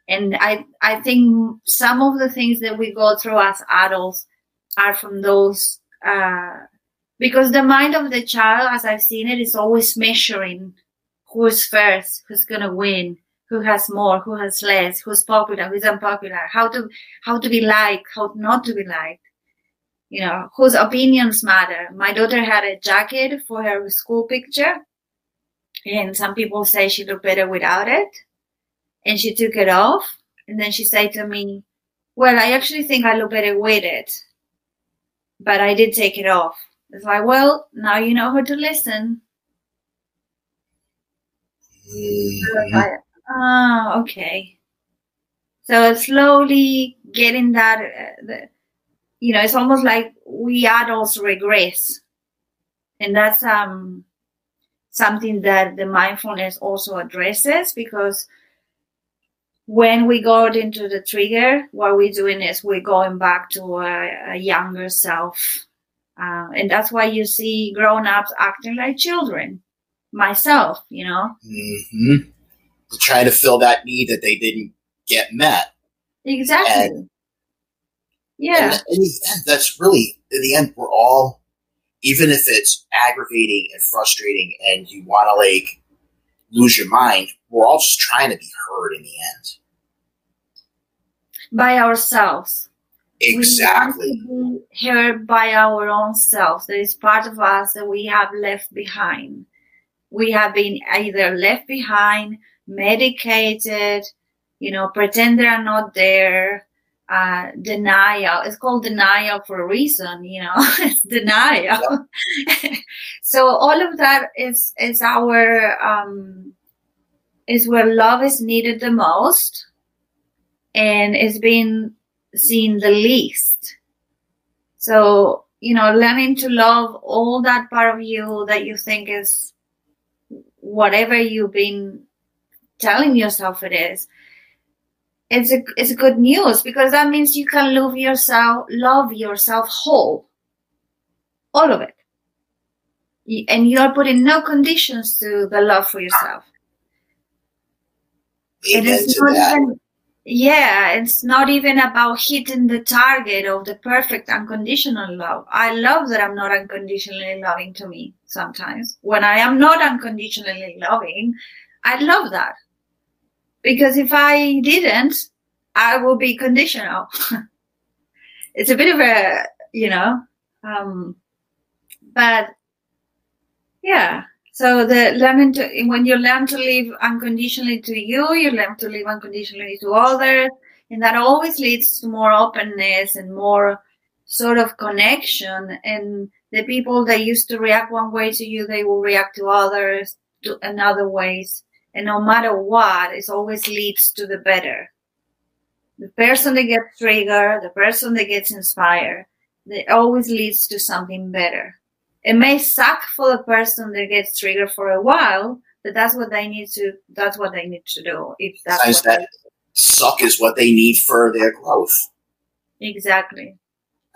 C: And I, I think some of the things that we go through as adults are from those, uh, because the mind of the child, as I've seen it, is always measuring who's first, who's going to win, who has more, who has less, who's popular, who's unpopular, how to, how to be liked, how not to be liked. You know, whose opinions matter. My daughter had a jacket for her school picture and some people say she looked better without it and she took it off and then she said to me, well, I actually think I look better with it, but I did take it off. It's like, well, now you know how to listen.
B: Mhm.
C: Like, oh, okay. So slowly getting that, uh, the, you know, it's almost like we adults regress, and that's um something that the mindfulness also addresses because when we go into the trigger, what we're doing is we're going back to a, a younger self, uh, and that's why you see grown-ups acting like children. Myself, you know,
B: hmm Trying to fill that need that they didn't get met.
C: exactly. yeah.
B: And in the end, that's really, in the end, we're all, even if it's aggravating and frustrating and you want to like lose your mind, we're all just trying to be heard in the end.
C: by ourselves.
B: Exactly.
C: We want to be heard by our own selves. There is part of us that we have left behind. We have been either left behind, medicated, you know, pretend they are not there, uh, denial. It's called denial for a reason, you know, it's denial. so all of that is, is our, um, is where love is needed the most and is being seen the least. So, you know, learning to love all that part of you that you think is whatever you've been telling yourself it is. It's a, it's good news because that means you can love yourself, love yourself whole. All of it. And you're putting no conditions to the love for yourself. It
B: Amen
C: is
B: to
C: not
B: that.
C: even, yeah, it's not even about hitting the target of the perfect unconditional love. I love that I'm not unconditionally loving to me sometimes. When I am not unconditionally loving, I love that. Because if I didn't, I will be conditional. it's a bit of a, you know, um, but yeah. So the learning to when you learn to live unconditionally to you, you learn to live unconditionally to others, and that always leads to more openness and more sort of connection. And the people that used to react one way to you, they will react to others to in other ways. And no matter what, it always leads to the better. The person that gets triggered, the person that gets inspired, it always leads to something better it may suck for the person that gets triggered for a while, but that's what they need to. That's what they need to do. If that's what
B: that suck is what they need for their growth.
C: exactly.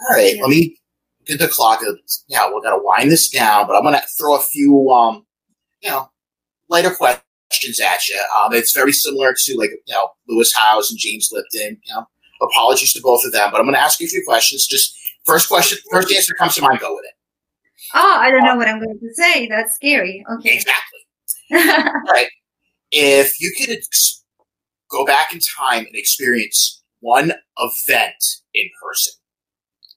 B: All right,
C: Yeah.
B: let me get the clock. Yeah, we're gonna wind this down, but I'm gonna throw a few, um, you know, lighter questions at you. Um, it's very similar to like you know Lewis Howes and James Lipton. You know, apologies to both of them, but I'm gonna ask you a few questions. Just first question, first answer comes to mind. Go with it.
C: Oh, I don't know what I'm going to say. That's scary. Okay.
B: Exactly. Right. If you could ex- go back in time and experience one event in person,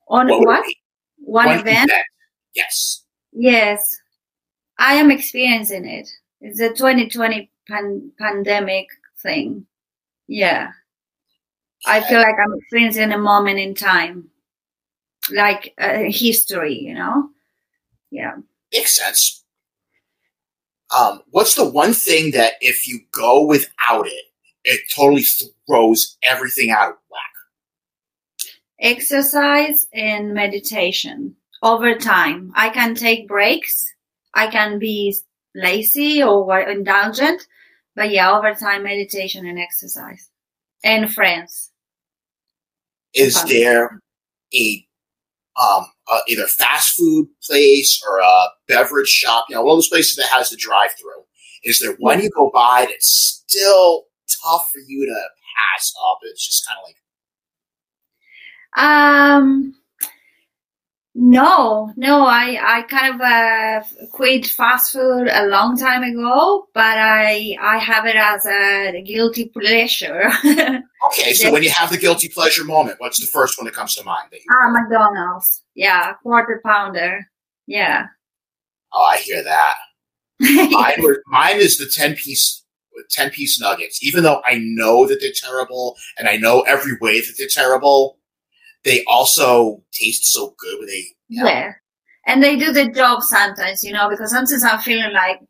C: On
B: what
C: what?
B: be?
C: One event?
B: Yes.
C: Yes, I am experiencing it. It's a 2020 pan- pandemic thing. Yeah. I feel like I'm experiencing a moment in time, like uh, history, you know? Yeah.
B: Makes sense. Um, what's the one thing that if you go without it, it totally throws everything out of whack?
C: exercise and meditation over time. I can take breaks. I can be lazy or indulgent, but yeah, over time, meditation and exercise and friends.
B: Is there a um, uh, either fast food place or a beverage shop, you know, one of those places that has the drive through. Is there one you go by that's still tough for you to pass up? It's just kind of
C: like. Um, no, no, I, I kind of uh, quit fast food a long time ago, but I, I have it as a guilty pleasure.
B: okay, so when you have the guilty pleasure moment, what's the first one that comes to mind? That
C: ah, McDonald's. Yeah, quarter pounder. Yeah.
B: Oh, I hear that. mine, were, mine is the ten piece, ten piece nuggets. Even though I know that they're terrible, and I know every way that they're terrible, they also taste so good when they
C: yeah. yeah. And they do the job sometimes, you know, because sometimes I'm feeling like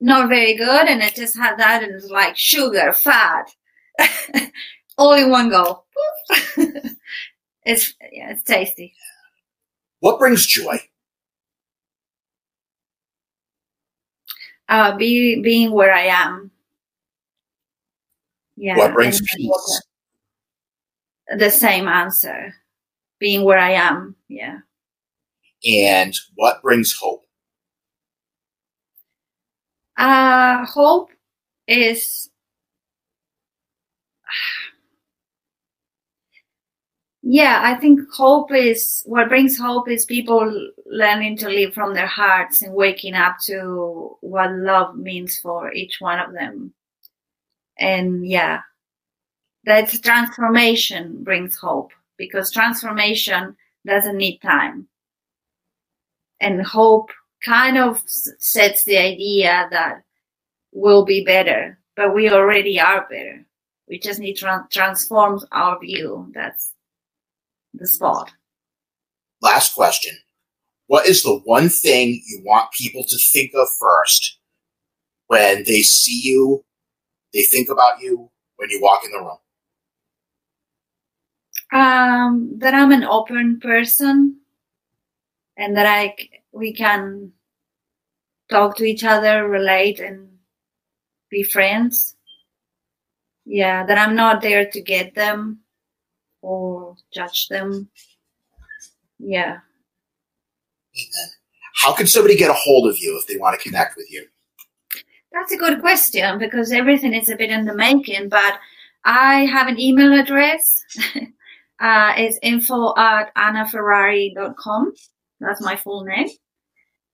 C: not very good and I just have that and it's like sugar, fat, all in one go. it's yeah, it's tasty.
B: What brings joy?
C: Uh, be, being where I am.
B: Yeah. What brings peace?
C: The same answer being where I am. Yeah.
B: And what brings hope?
C: Uh, hope is yeah i think hope is what brings hope is people learning to live from their hearts and waking up to what love means for each one of them and yeah that transformation brings hope because transformation doesn't need time. And hope kind of sets the idea that we'll be better, but we already are better. We just need to tra- transform our view. That's the spot.
B: Last question. What is the one thing you want people to think of first when they see you, they think about you when you walk in the room?
C: Um, that I'm an open person and that I we can talk to each other, relate, and be friends. Yeah, that I'm not there to get them or judge them. Yeah.
B: Amen. How can somebody get a hold of you if they want to connect with you?
C: That's a good question because everything is a bit in the making, but I have an email address. uh, is info at annaferrari.com. That's my full name.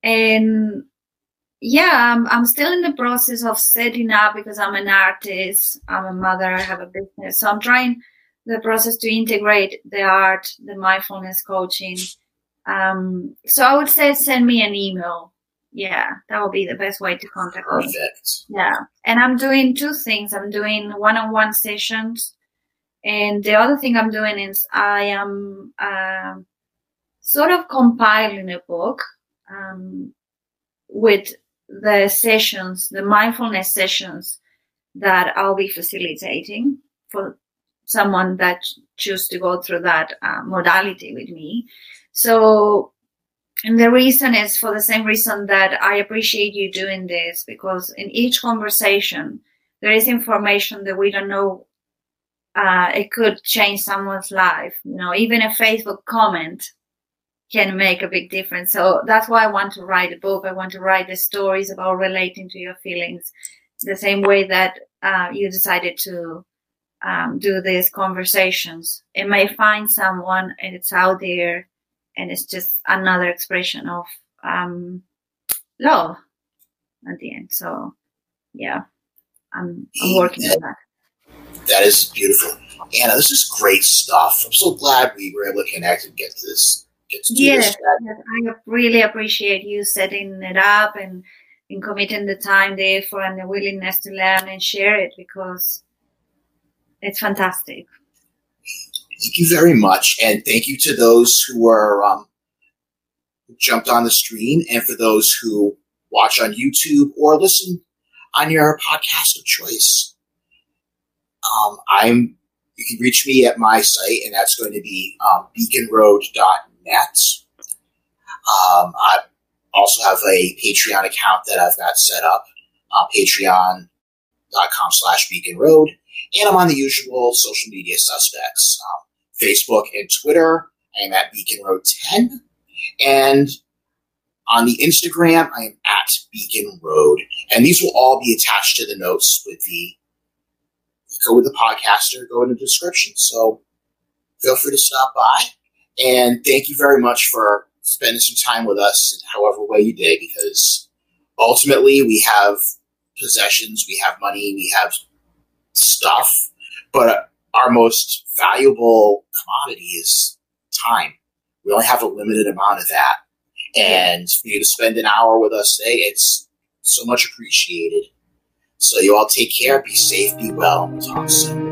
C: And yeah, I'm, I'm still in the process of setting up because I'm an artist, I'm a mother, I have a business. So I'm trying the process to integrate the art, the mindfulness coaching. Um, so I would say send me an email. Yeah, that would be the best way to contact
B: Perfect.
C: me. Yeah. And I'm doing two things. I'm doing one on one sessions and the other thing I'm doing is I am uh, sort of compiling a book um, with the sessions, the mindfulness sessions that I'll be facilitating for someone that choose to go through that uh, modality with me. So, and the reason is for the same reason that I appreciate you doing this because in each conversation, there is information that we don't know uh, it could change someone's life. You know, even a Facebook comment can make a big difference. So that's why I want to write a book. I want to write the stories about relating to your feelings the same way that uh, you decided to um, do these conversations. It may find someone and it's out there and it's just another expression of um, love at the end. So, yeah, I'm, I'm working on that.
B: That is beautiful. Anna, this is great stuff. I'm so glad we were able to connect and get to this. Get to
C: yes, I really appreciate you setting it up and, and committing the time, the effort, and the willingness to learn and share it because it's fantastic.
B: Thank you very much, and thank you to those who are um, jumped on the stream, and for those who watch on YouTube or listen on your podcast of choice. Um, I'm you can reach me at my site, and that's going to be um, beaconroad.net. Um, I also have a Patreon account that I've got set up, uh, patreon.com slash beaconroad. And I'm on the usual social media suspects, um, Facebook and Twitter. I am at Beacon Road 10. And on the Instagram, I am at Beacon Road. And these will all be attached to the notes with the go with the podcaster, go in the description. So feel free to stop by. And thank you very much for spending some time with us in however way you did, because ultimately we have possessions, we have money, we have stuff, but our most valuable commodity is time. We only have a limited amount of that. And for you to spend an hour with us today, it's so much appreciated. So you all take care, be safe, be well. Talk soon.